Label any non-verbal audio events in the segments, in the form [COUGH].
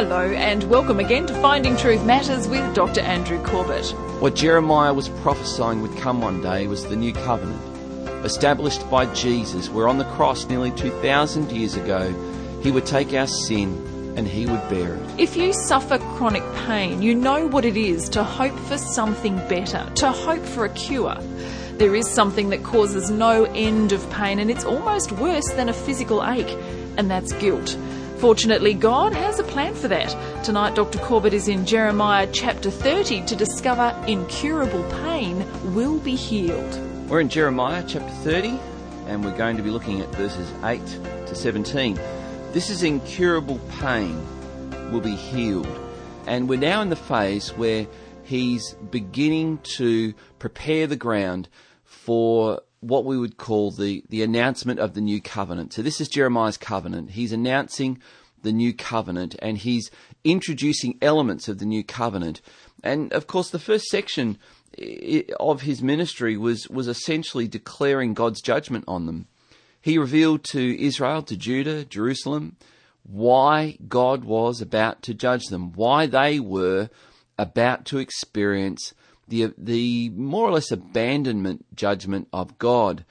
Hello, and welcome again to Finding Truth Matters with Dr. Andrew Corbett. What Jeremiah was prophesying would come one day was the new covenant, established by Jesus, where on the cross nearly 2,000 years ago, he would take our sin and he would bear it. If you suffer chronic pain, you know what it is to hope for something better, to hope for a cure. There is something that causes no end of pain, and it's almost worse than a physical ache, and that's guilt. Fortunately, God has a plan for that. Tonight, Dr. Corbett is in Jeremiah chapter 30 to discover incurable pain will be healed. We're in Jeremiah chapter 30, and we're going to be looking at verses 8 to 17. This is incurable pain will be healed. And we're now in the phase where he's beginning to prepare the ground for what we would call the, the announcement of the new covenant. So this is Jeremiah's covenant. He's announcing the new covenant and he's introducing elements of the new covenant. And of course, the first section eh, of his ministry was, was essentially declaring God's judgment on them. He revealed to Israel, to Judah, Jerusalem, why God was about to judge them, why they were about to experience the the more or less abandonment judgment of God,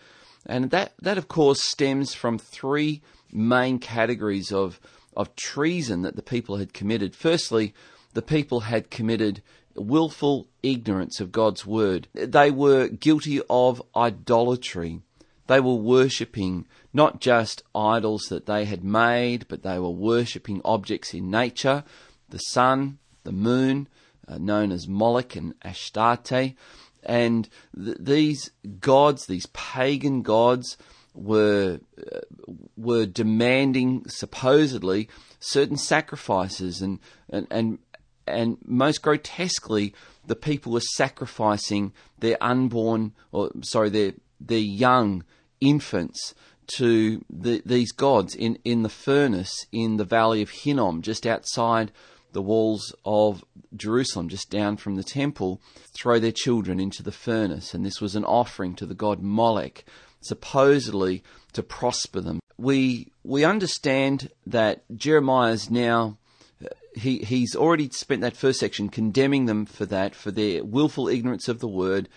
and that that of course stems from three main categories of of treason that the people had committed. Firstly, the people had committed willful ignorance of God's word. They were guilty of idolatry. They were worshipping not just idols that they had made, but they were worshipping objects in nature, the sun, the moon, uh, known as Moloch and Astarte. And th- these gods, these pagan gods, were uh, were demanding supposedly certain sacrifices and, and and and most grotesquely the people were sacrificing their unborn or sorry their their young infants to the, these gods in, in the furnace in the valley of Hinnom just outside the walls of Jerusalem, just down from the temple, throw their children into the furnace. And this was an offering to the god Molech, supposedly to prosper them. We, we understand that Jeremiah is now uh, he, he's already spent that first section condemning them for that, for their willful ignorance of the word,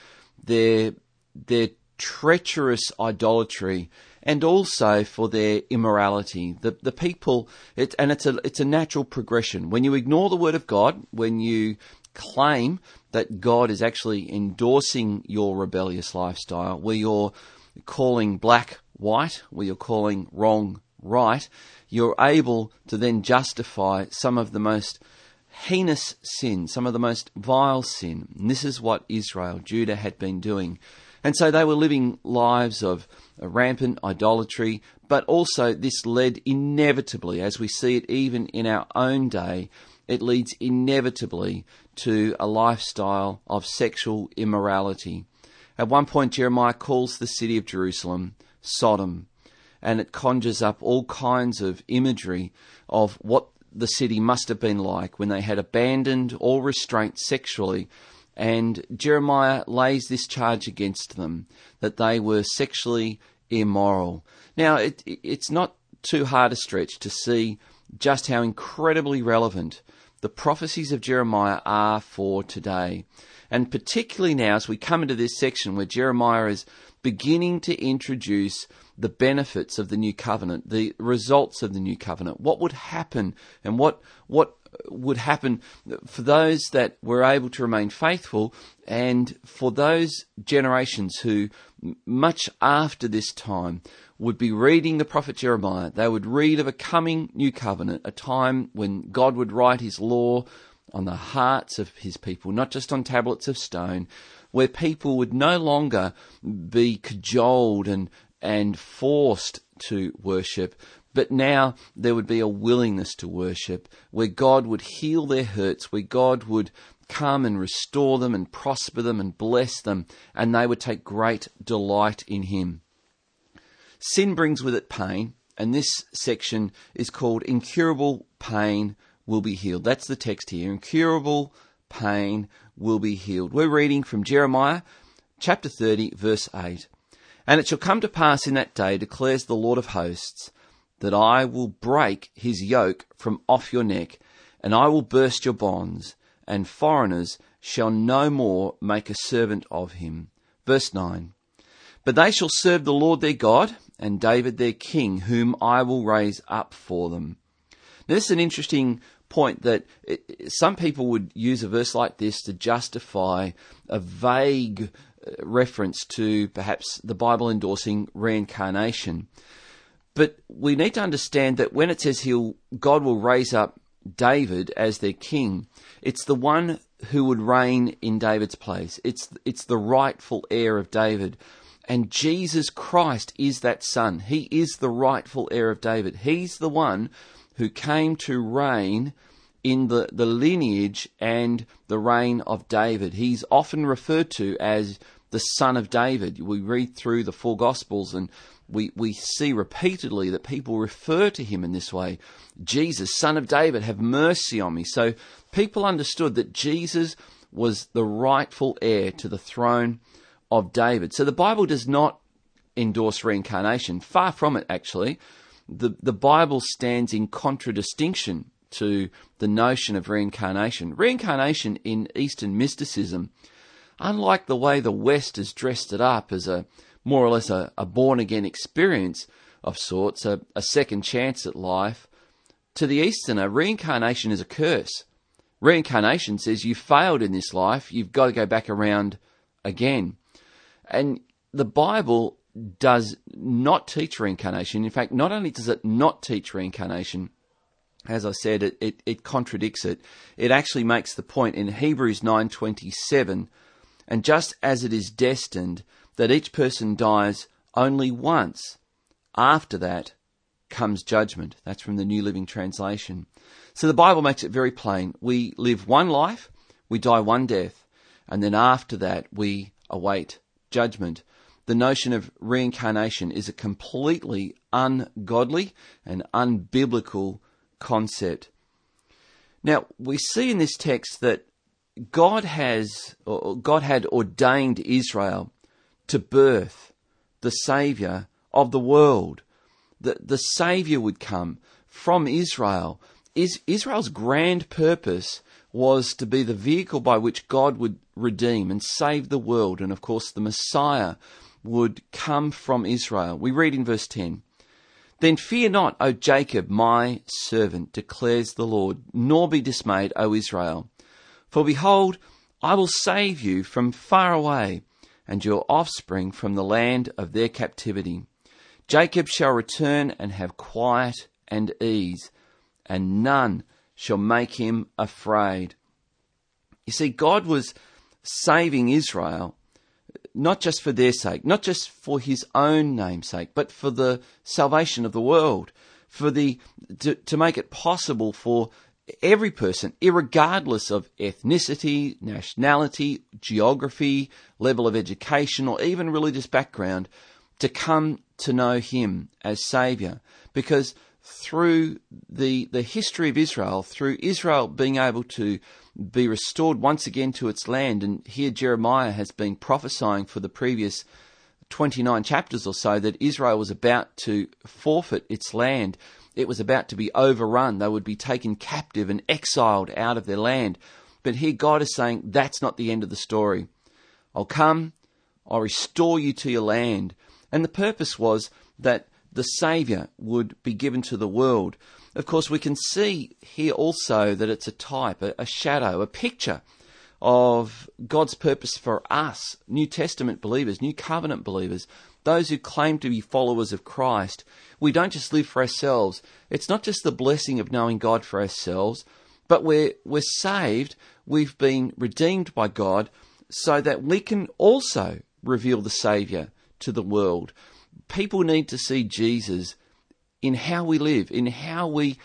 their, their treacherous idolatry, and also for their immorality. The the people, it, and it's a it's a natural progression. When you ignore the word of God, when you claim that God is actually endorsing your rebellious lifestyle, where you're calling black white, where you're calling wrong right, you're able to then justify some of the most heinous sin, some of the most vile sin. And this is what Israel, Judah had been doing. And so they were living lives of uh, rampant idolatry, but also this led inevitably, as we see it even in our own day, it leads inevitably to a lifestyle of sexual immorality. At one point, Jeremiah calls the city of Jerusalem Sodom, and it conjures up all kinds of imagery of what the city must have been like when they had abandoned all restraint sexually and Jeremiah lays this charge against them that they were sexually immoral. Now, it, it's not too hard a stretch to see just how incredibly relevant the prophecies of Jeremiah are for today. And particularly now, as we come into this section where Jeremiah is beginning to introduce the benefits of the new covenant, the results of the new covenant, what would happen and what, what would happen for those that were able to remain faithful and for those generations who, much after this time, would be reading the prophet Jeremiah. They would read of a coming new covenant, a time when God would write his law on the hearts of his people, not just on tablets of stone, where people would no longer be cajoled and, and forced to worship, but now there would be a willingness to worship where God would heal their hurts, where God would come and restore them and prosper them and bless them, and they would take great delight in Him. Sin brings with it pain, and this section is called Incurable Pain Will Be Healed. That's the text here. Incurable pain will be healed. We're reading from Jeremiah chapter 30, verse 8. And it shall come to pass in that day, declares the Lord of hosts, that I will break his yoke from off your neck, and I will burst your bonds, and foreigners shall no more make a servant of him. Verse 9 But they shall serve the Lord their God, and David their king, whom I will raise up for them. Now, this is an interesting point that it, some people would use a verse like this to justify a vague reference to perhaps the Bible endorsing reincarnation. But we need to understand that when it says he'll, God will raise up David as their king, it's the one who would reign in David's place. It's, it's the rightful heir of David. And Jesus Christ is that son. He is the rightful heir of David. He's the one who came to reign in the, the lineage and the reign of David. He's often referred to as the son of David. We read through the four Gospels and we, we see repeatedly that people refer to him in this way Jesus, son of David, have mercy on me. So people understood that Jesus was the rightful heir to the throne of David. So the Bible does not endorse reincarnation. Far from it, actually. The, the Bible stands in contradistinction to the notion of reincarnation. Reincarnation in Eastern mysticism, unlike the way the West has dressed it up as a more or less a, a born again experience of sorts, a, a second chance at life, to the Easterner, reincarnation is a curse. Reincarnation says you failed in this life, you've got to go back around again. And the Bible does not teach reincarnation. In fact, not only does it not teach reincarnation, as I said, it, it, it contradicts it. It actually makes the point in Hebrews 9:27, and just as it is destined that each person dies only once, after that comes judgment. That's from the New Living Translation. So the Bible makes it very plain. We live one life, we die one death, and then after that we await judgment. The notion of reincarnation is a completely ungodly and unbiblical concept. Now, we see in this text that God has, or God had ordained Israel to birth the Saviour of the world. That the Saviour would come from Israel. Is Israel's grand purpose was to be the vehicle by which God would redeem and save the world, and of course the Messiah would come from Israel. We read in verse 10 then fear not, O Jacob, my servant, declares the Lord, nor be dismayed, O Israel. For behold, I will save you from far away, and your offspring from the land of their captivity. Jacob shall return and have quiet and ease, and none shall make him afraid. You see, God was saving Israel not just for their sake, not just for his own name's sake, but for the salvation of the world, for the to, to make it possible for every person, regardless of ethnicity, nationality, geography, level of education, or even religious background, to come to know him as Saviour. Because through the, the history of Israel, through Israel being able to be restored once again to its land. And here Jeremiah has been prophesying for the previous 29 chapters or so that Israel was about to forfeit its land. It was about to be overrun. They would be taken captive and exiled out of their land. But here God is saying that's not the end of the story. I'll come, I'll restore you to your land. And the purpose was that the Saviour would be given to the world. Of course, we can see here also that it's a type, a, a shadow, a picture of God's purpose for us, New Testament believers, New Covenant believers, those who claim to be followers of Christ. We don't just live for ourselves. It's not just the blessing of knowing God for ourselves, but we're, we're saved, we've been redeemed by God, so that we can also reveal the Saviour to the world. People need to see Jesus in how we live, in how we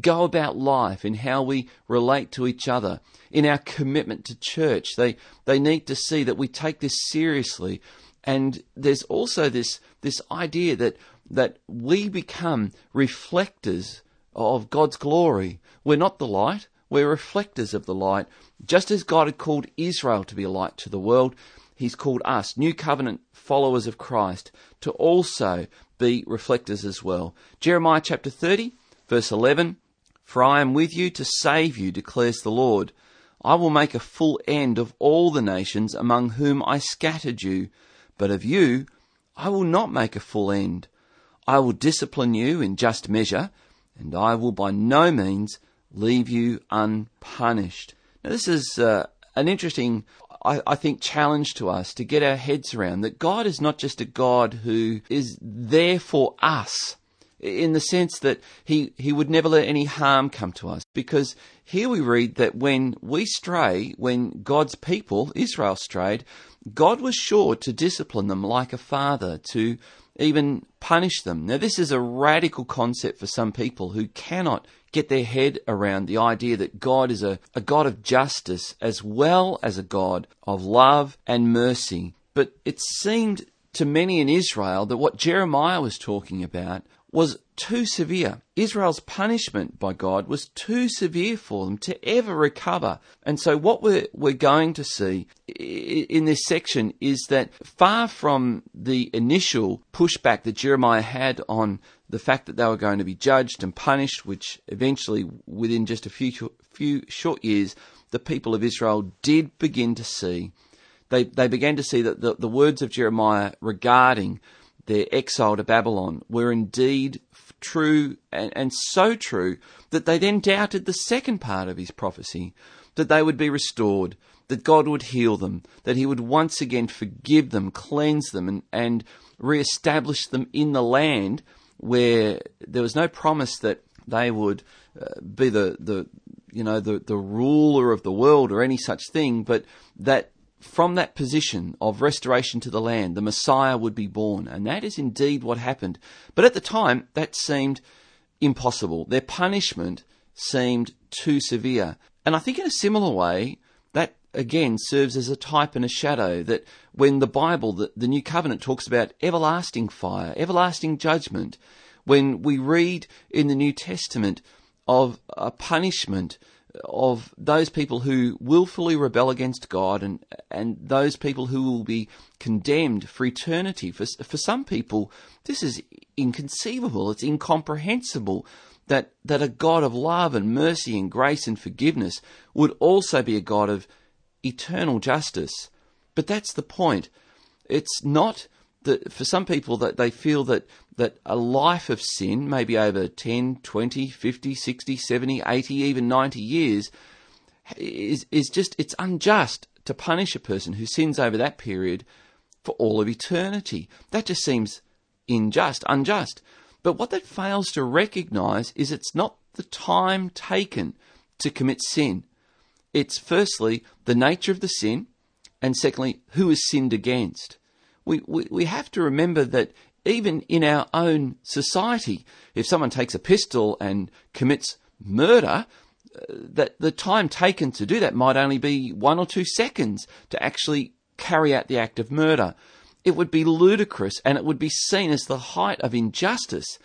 go about life, in how we relate to each other, in our commitment to church. They, they need to see that we take this seriously. And there's also this, this idea that, that we become reflectors of God's glory. We're not the light, we're reflectors of the light. Just as God had called Israel to be a light to the world, He's called us, New Covenant followers of Christ, to also be reflectors as well. Jeremiah chapter 30, verse 11 For I am with you to save you, declares the Lord. I will make a full end of all the nations among whom I scattered you, but of you I will not make a full end. I will discipline you in just measure, and I will by no means leave you unpunished. Now, this is uh, an interesting, I, I think, challenge to us to get our heads around that God is not just a God who is there for us in the sense that he, he would never let any harm come to us. Because here we read that when we stray, when God's people, Israel, strayed, God was sure to discipline them like a father, to even punish them. Now, this is a radical concept for some people who cannot get their head around the idea that God is a, a God of justice as well as a God of love and mercy. But it seemed to many in Israel that what Jeremiah was talking about was too severe. Israel's punishment by God was too severe for them to ever recover. And so, what we're, we're going to see in this section is that far from the initial pushback that Jeremiah had on the fact that they were going to be judged and punished, which eventually, within just a few, few short years, the people of Israel did begin to see. They, they began to see that the, the words of Jeremiah regarding their exile to Babylon were indeed true and, and so true that they then doubted the second part of his prophecy that they would be restored, that God would heal them, that he would once again forgive them, cleanse them, and, and re-establish them in the land where there was no promise that they would uh, be the, the you know the, the ruler of the world or any such thing, but that from that position of restoration to the land, the Messiah would be born. And that is indeed what happened. But at the time, that seemed impossible. Their punishment seemed too severe. And I think in a similar way, that again serves as a type and a shadow that when the Bible, the, the New Covenant, talks about everlasting fire, everlasting judgment, when we read in the New Testament of a punishment of those people who willfully rebel against God and and those people who will be condemned for eternity. For for some people, this is inconceivable. It's incomprehensible that that a God of love and mercy and grace and forgiveness would also be a God of eternal justice. But that's the point. It's not that for some people that they feel that that a life of sin, maybe over 10, 20, 50, 60, 70, 80, even 90 years, is, is just, it's unjust to punish a person who sins over that period for all of eternity. That just seems unjust, unjust. But what that fails to recognize is it's not the time taken to commit sin. It's firstly the nature of the sin, and secondly, who is sinned against we, we, have to remember that even in our own society, if someone takes a pistol and commits murder, uh, that the time taken to do that might only be one or two seconds to actually carry out the act of murder. It would be ludicrous and it would be seen as the height of injustice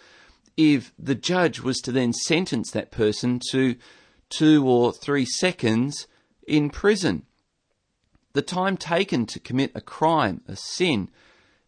if the judge was to then sentence that person to two or three seconds in prison the time taken to commit a crime, a sin,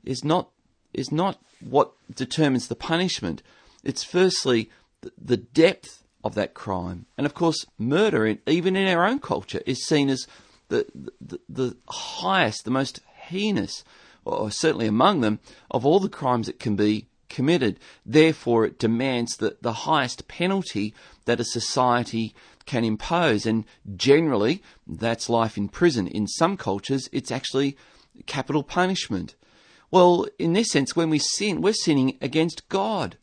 is not is not what determines the punishment. It's firstly the depth of that crime, and of course, murder, even in our own culture, is seen as the, the the highest, the most heinous, or certainly among them, of all the crimes that can be committed. Therefore, it demands the, the highest penalty that a society can impose. And generally, that's life in prison. In some cultures, it's actually capital punishment. Well, in this sense, when we sin, we're sinning against God.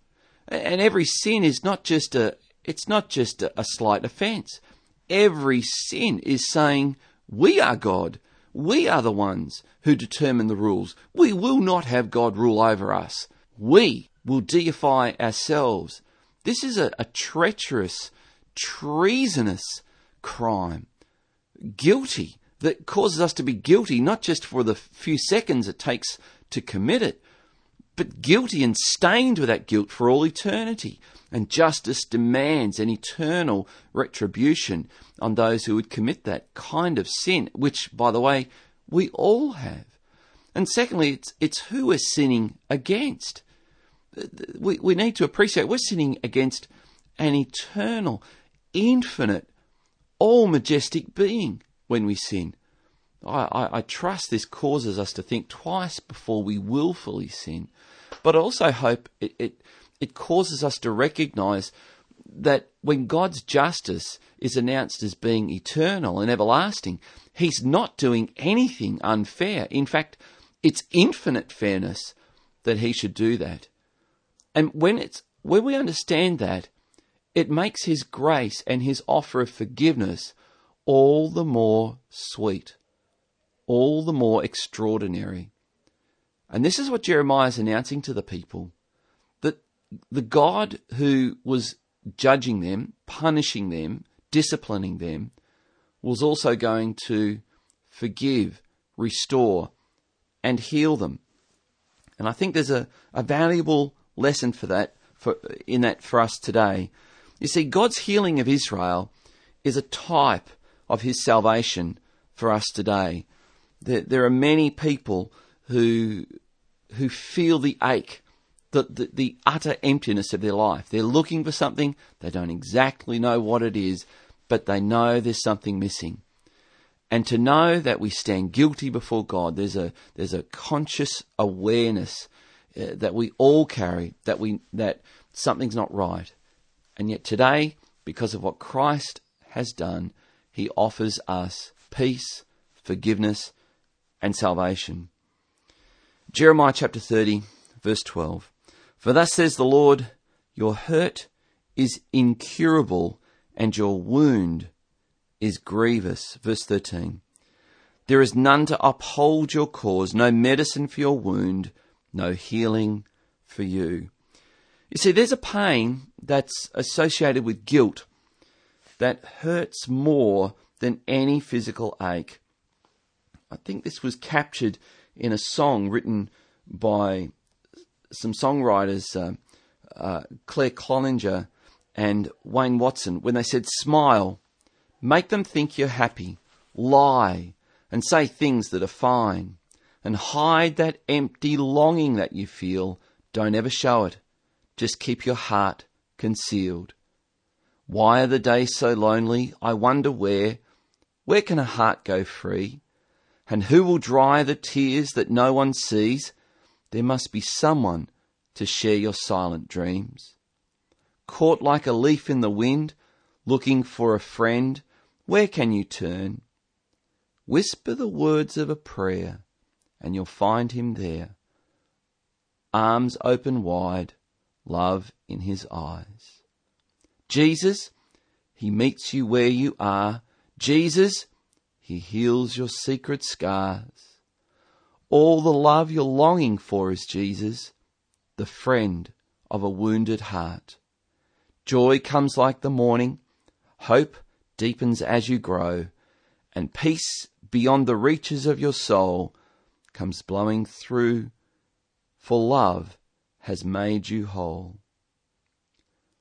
And every sin is not just a, it's not just a, a slight offense. Every sin is saying, we are God. We are the ones who determine the rules. We will not have God rule over us. We will deify ourselves. This is a, a treacherous treasonous crime. Guilty, that causes us to be guilty not just for the few seconds it takes to commit it, but guilty and stained with that guilt for all eternity. And justice demands an eternal retribution on those who would commit that kind of sin, which, by the way, we all have. And secondly, it's, it's who we're sinning against. Uh, we, we need to appreciate we're sinning against an eternal, infinite, all majestic being when we sin. I, I, I, trust this causes us to think twice before we willfully sin, but I also hope it, it, it causes us to recognize that when God's justice is announced as being eternal and everlasting, He's not doing anything unfair. In fact, it's infinite fairness that He should do that. And when it's when we understand that, it makes His grace and His offer of forgiveness all the more sweet, all the more extraordinary. And this is what Jeremiah is announcing to the people that the God who was judging them, punishing them, disciplining them, was also going to forgive, restore, and heal them. And I think there's a, a valuable lesson for that for, in that for us today. You see, God's healing of Israel is a type of his salvation for us today. There, there are many people who who feel the ache the, the, the utter emptiness of their life. They're looking for something, they don't exactly know what it is, but they know there's something missing. And to know that we stand guilty before God, there's a, there's a conscious awareness uh, that we all carry that, we, that something's not right. And yet today, because of what Christ has done, he offers us peace, forgiveness, and salvation. Jeremiah chapter 30, verse 12. For thus says the Lord, Your hurt is incurable, and your wound is grievous. Verse 13. There is none to uphold your cause, no medicine for your wound, no healing for you. You see, there's a pain that's associated with guilt that hurts more than any physical ache. I think this was captured in a song written by some songwriters, uh, uh, Claire Cloninger and Wayne Watson, when they said, Smile, make them think you're happy, lie, and say things that are fine, and hide that empty longing that you feel. Don't ever show it. Just keep your heart concealed. Why are the days so lonely? I wonder where. Where can a heart go free? And who will dry the tears that no one sees? There must be someone to share your silent dreams. Caught like a leaf in the wind, looking for a friend, where can you turn? Whisper the words of a prayer, and you'll find him there. Arms open wide, love in his eyes. Jesus, he meets you where you are. Jesus, he heals your secret scars. All the love you're longing for is Jesus, the friend of a wounded heart. Joy comes like the morning, hope deepens as you grow, and peace beyond the reaches of your soul comes blowing through, for love has made you whole.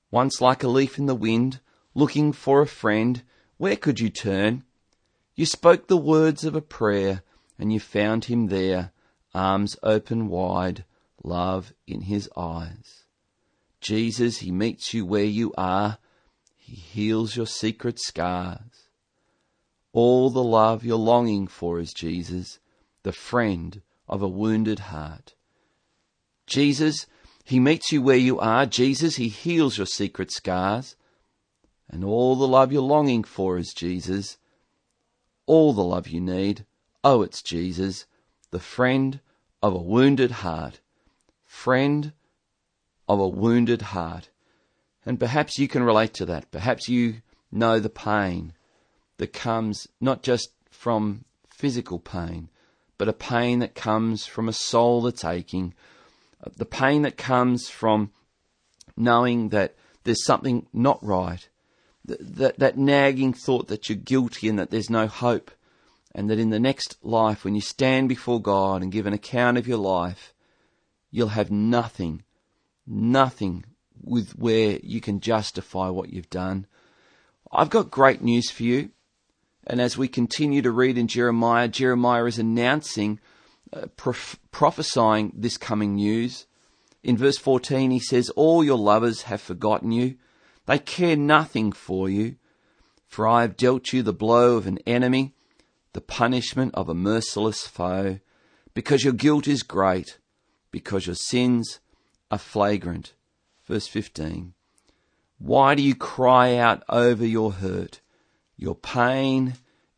Once like a leaf in the wind, looking for a friend, where could you turn? You spoke the words of a prayer and you found him there, arms open wide, love in his eyes. Jesus, he meets you where you are, he heals your secret scars. All the love you're longing for is Jesus, the friend of a wounded heart. Jesus, he meets you where you are. Jesus, he heals your secret scars. And all the love you're longing for is Jesus. All the love you need Oh, it's Jesus, the friend of a wounded heart. Friend of a wounded heart. And perhaps you can relate to that. Perhaps you know the pain that comes not just from physical pain, but a pain that comes from a soul that's aching. The pain that comes from knowing that there's something not right. That, that, that nagging thought that you're guilty and that there's no hope and that in the next life, when you stand before God and give an account of your life, you'll have nothing, nothing with where you can justify what you've done. I've got great news for you. And as we continue to read in Jeremiah, Jeremiah is announcing, uh, prof- prophesying this coming news. In verse 14, he says, All your lovers have forgotten you. They care nothing for you. For I have dealt you the blow of an enemy, the punishment of a merciless foe, because your guilt is great, because your sins are flagrant. Verse 15. Why do you cry out over your hurt? Your pain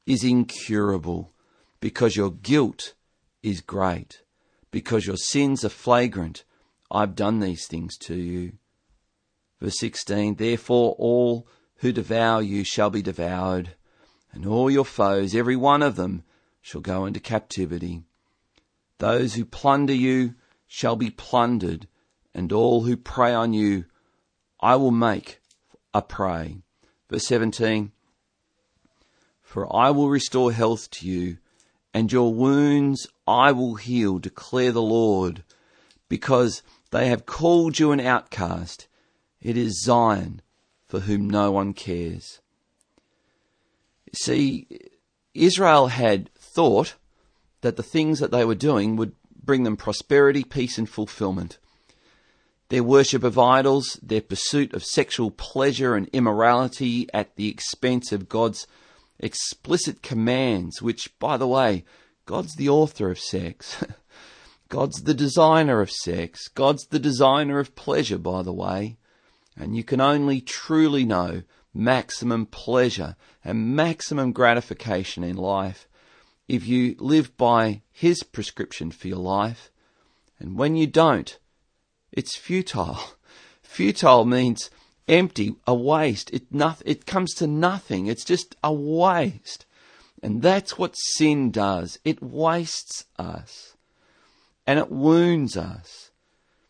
is incurable, because your guilt is great, because your sins are flagrant. I've done these things to you. Verse 16 Therefore all who devour you shall be devoured, and all your foes, every one of them, shall go into captivity. Those who plunder you shall be plundered, and all who prey on you I will make a prey. Verse 17 For I will restore health to you, and your wounds I will heal, declare the Lord, because they have called you an outcast. It is Zion for whom no one cares. See, Israel had thought that the things that they were doing would bring them prosperity, peace, and fulfillment. Their worship of idols, their pursuit of sexual pleasure and immorality at the expense of God's explicit commands, which, by the way, God's the author of sex. [LAUGHS] God's the designer of sex. God's the designer of pleasure, by the way. And you can only truly know maximum pleasure and maximum gratification in life if you live by His prescription for your life. And when you don't, it's futile. [LAUGHS] Futile means empty, a waste. It, noth- it comes to nothing. It's just a waste. And that's what sin does. It wastes us. And it wounds us.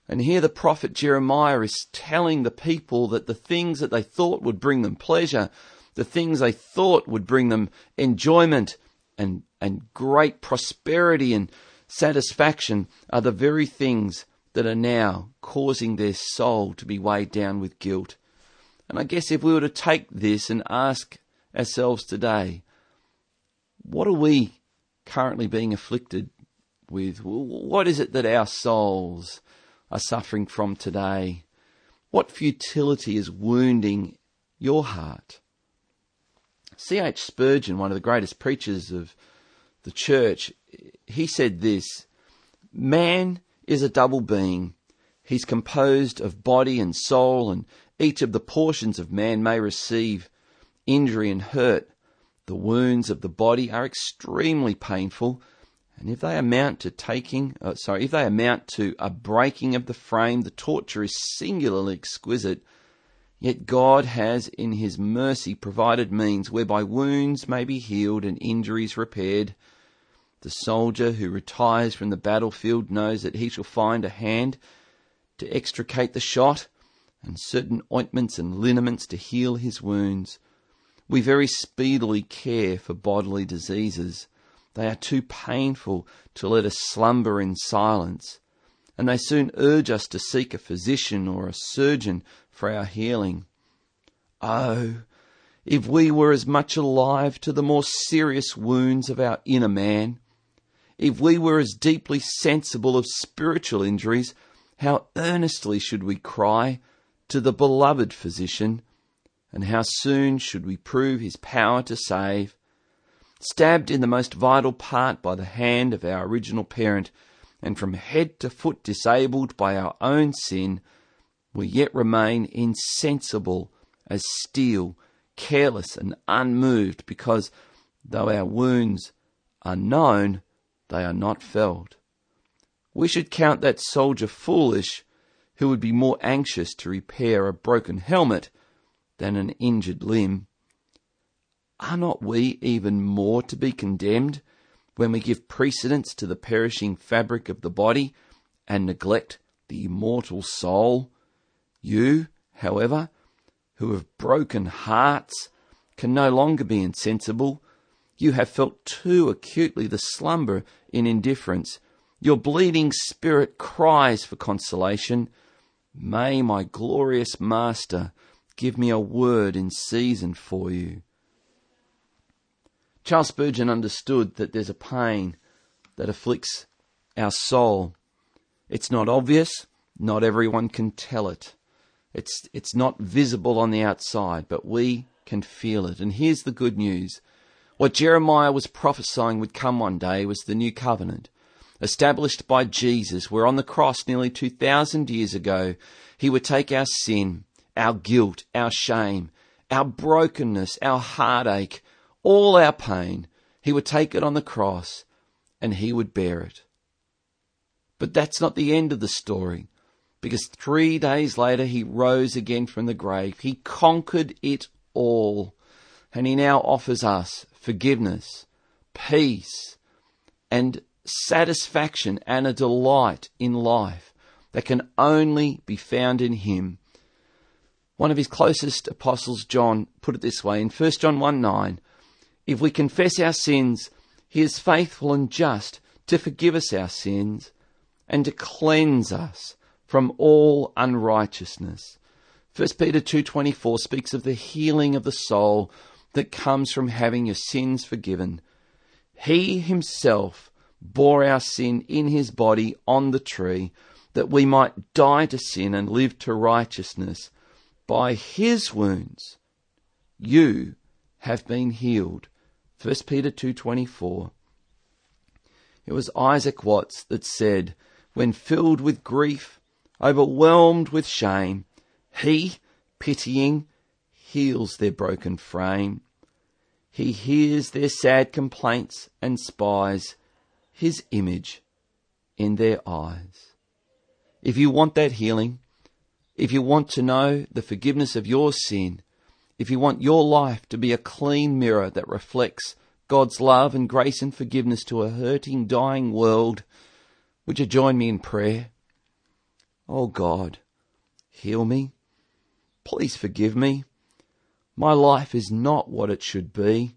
And here the prophet Jeremiah is telling the people that the things that they thought would bring them pleasure, the things they thought would bring them enjoyment and, and great prosperity and satisfaction are the very things that are now causing their soul to be weighed down with guilt. And I guess if we were to take this and ask ourselves today, what are we currently being afflicted with? What is it that our souls are suffering from today? What futility is wounding your heart? C.H. Spurgeon, one of the greatest preachers of the church, he said this Man is a double being. He's composed of body and soul, and each of the portions of man may receive injury and hurt. The wounds of the body are extremely painful, and if they amount to taking, uh, sorry, if they amount to a breaking of the frame, the torture is singularly exquisite. Yet God has, in His mercy, provided means whereby wounds may be healed and injuries repaired. The soldier who retires from the battlefield knows that he shall find a hand to extricate the shot, and certain ointments and liniments to heal his wounds. We very speedily care for bodily diseases they are too painful to let us slumber in silence, and they soon urge us to seek a physician or a surgeon for our healing. Oh, if we were as much alive to the more serious wounds of our inner man, if we were as deeply sensible of spiritual injuries, how earnestly should we cry to the beloved physician, and how soon should we prove his power to save, stabbed in the most vital part by the hand of our original parent, and from head to foot disabled by our own sin, we yet remain insensible as steel, careless and unmoved, because though our wounds are known, they are not felt. We should count that soldier foolish who would be more anxious to repair a broken helmet than an injured limb. Are not we even more to be condemned when we give precedence to the perishing fabric of the body and neglect the immortal soul? You, however, who have broken hearts, can no longer be insensible. You have felt too acutely the slumber in indifference. Your bleeding spirit cries for consolation. May my glorious Master give me a word in season for you. Charles Spurgeon understood that there's a pain that afflicts our soul. It's not obvious, not everyone can tell it. It's, it's not visible on the outside, but we can feel it. And here's the good news. What Jeremiah was prophesying would come one day was the new covenant, established by Jesus, where on the cross nearly 2,000 years ago, he would take our sin, our guilt, our shame, our brokenness, our heartache, all our pain. He would take it on the cross and he would bear it. But that's not the end of the story, because three days later he rose again from the grave. He conquered it all, and he now offers us forgiveness, peace, and satisfaction and a delight in life that can only be found in him. One of his closest apostles, John, put it this way in 1 John 1 9 If we confess our sins, he is faithful and just to forgive us our sins and to cleanse us from all unrighteousness. 1 Peter 2:24 speaks of the healing of the soul that comes from having your sins forgiven. He himself bore our sin in his body on the tree that we might die to sin and live to righteousness. By his wounds you have been healed. 1 Peter 2:24 It was Isaac Watts that said, when filled with grief, overwhelmed with shame, he, pitying, heals their broken frame. He hears their sad complaints and spies his image in their eyes. If you want that healing, if you want to know the forgiveness of your sin, if you want your life to be a clean mirror that reflects God's love and grace and forgiveness to a hurting, dying world, would you join me in prayer? Oh God, heal me. Please forgive me. My life is not what it should be.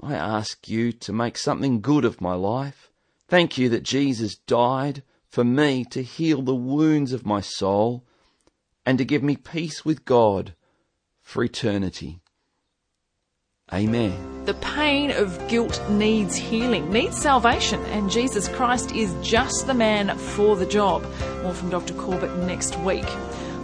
I ask you to make something good of my life. Thank you that Jesus died for me to heal the wounds of my soul and to give me peace with God for eternity. Amen. The pain of guilt needs healing, needs salvation, and Jesus Christ is just the man for the job. More from Dr. Corbett next week.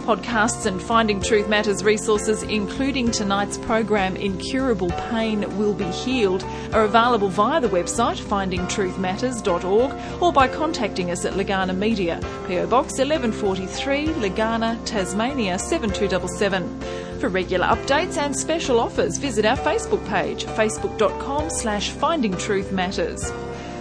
Podcasts and Finding Truth Matters resources, including tonight's program Incurable Pain Will Be Healed, are available via the website findingtruthmatters.org or by contacting us at Legana Media, PO Box 1143, Legana, Tasmania 7277. For regular updates and special offers, visit our Facebook page, facebook.com slash findingtruthmatters.